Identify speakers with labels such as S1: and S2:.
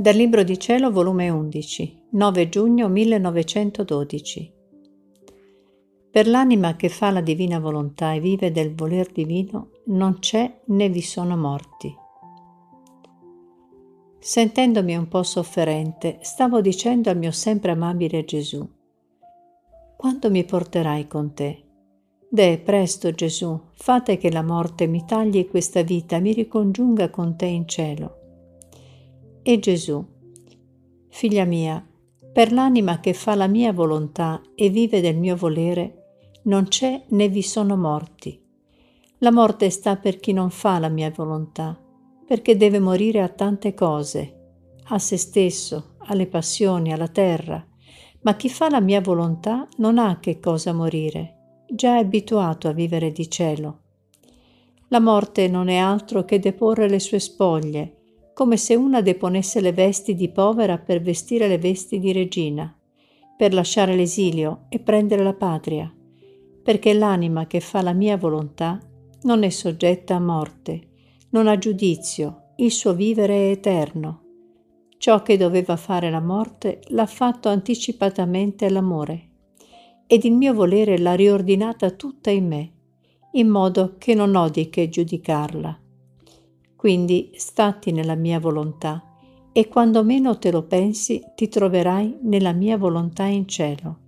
S1: Dal Libro di Cielo, volume 11, 9 giugno 1912. Per l'anima che fa la divina volontà e vive del voler divino, non c'è né vi sono morti. Sentendomi un po' sofferente, stavo dicendo al mio sempre amabile Gesù, quando mi porterai con te? Deh, presto Gesù, fate che la morte mi tagli questa vita, mi ricongiunga con te in cielo. E Gesù, figlia mia, per l'anima che fa la mia volontà e vive del mio volere, non c'è né vi sono morti. La morte sta per chi non fa la mia volontà, perché deve morire a tante cose, a se stesso, alle passioni, alla terra, ma chi fa la mia volontà non ha che cosa morire, già è abituato a vivere di cielo. La morte non è altro che deporre le sue spoglie, come se una deponesse le vesti di povera per vestire le vesti di regina, per lasciare l'esilio e prendere la patria perché l'anima che fa la mia volontà non è soggetta a morte, non ha giudizio, il suo vivere è eterno. Ciò che doveva fare la morte l'ha fatto anticipatamente l'amore, ed il mio volere l'ha riordinata tutta in me, in modo che non ho di che giudicarla. Quindi statti nella mia volontà, e quando meno te lo pensi ti troverai nella mia volontà in cielo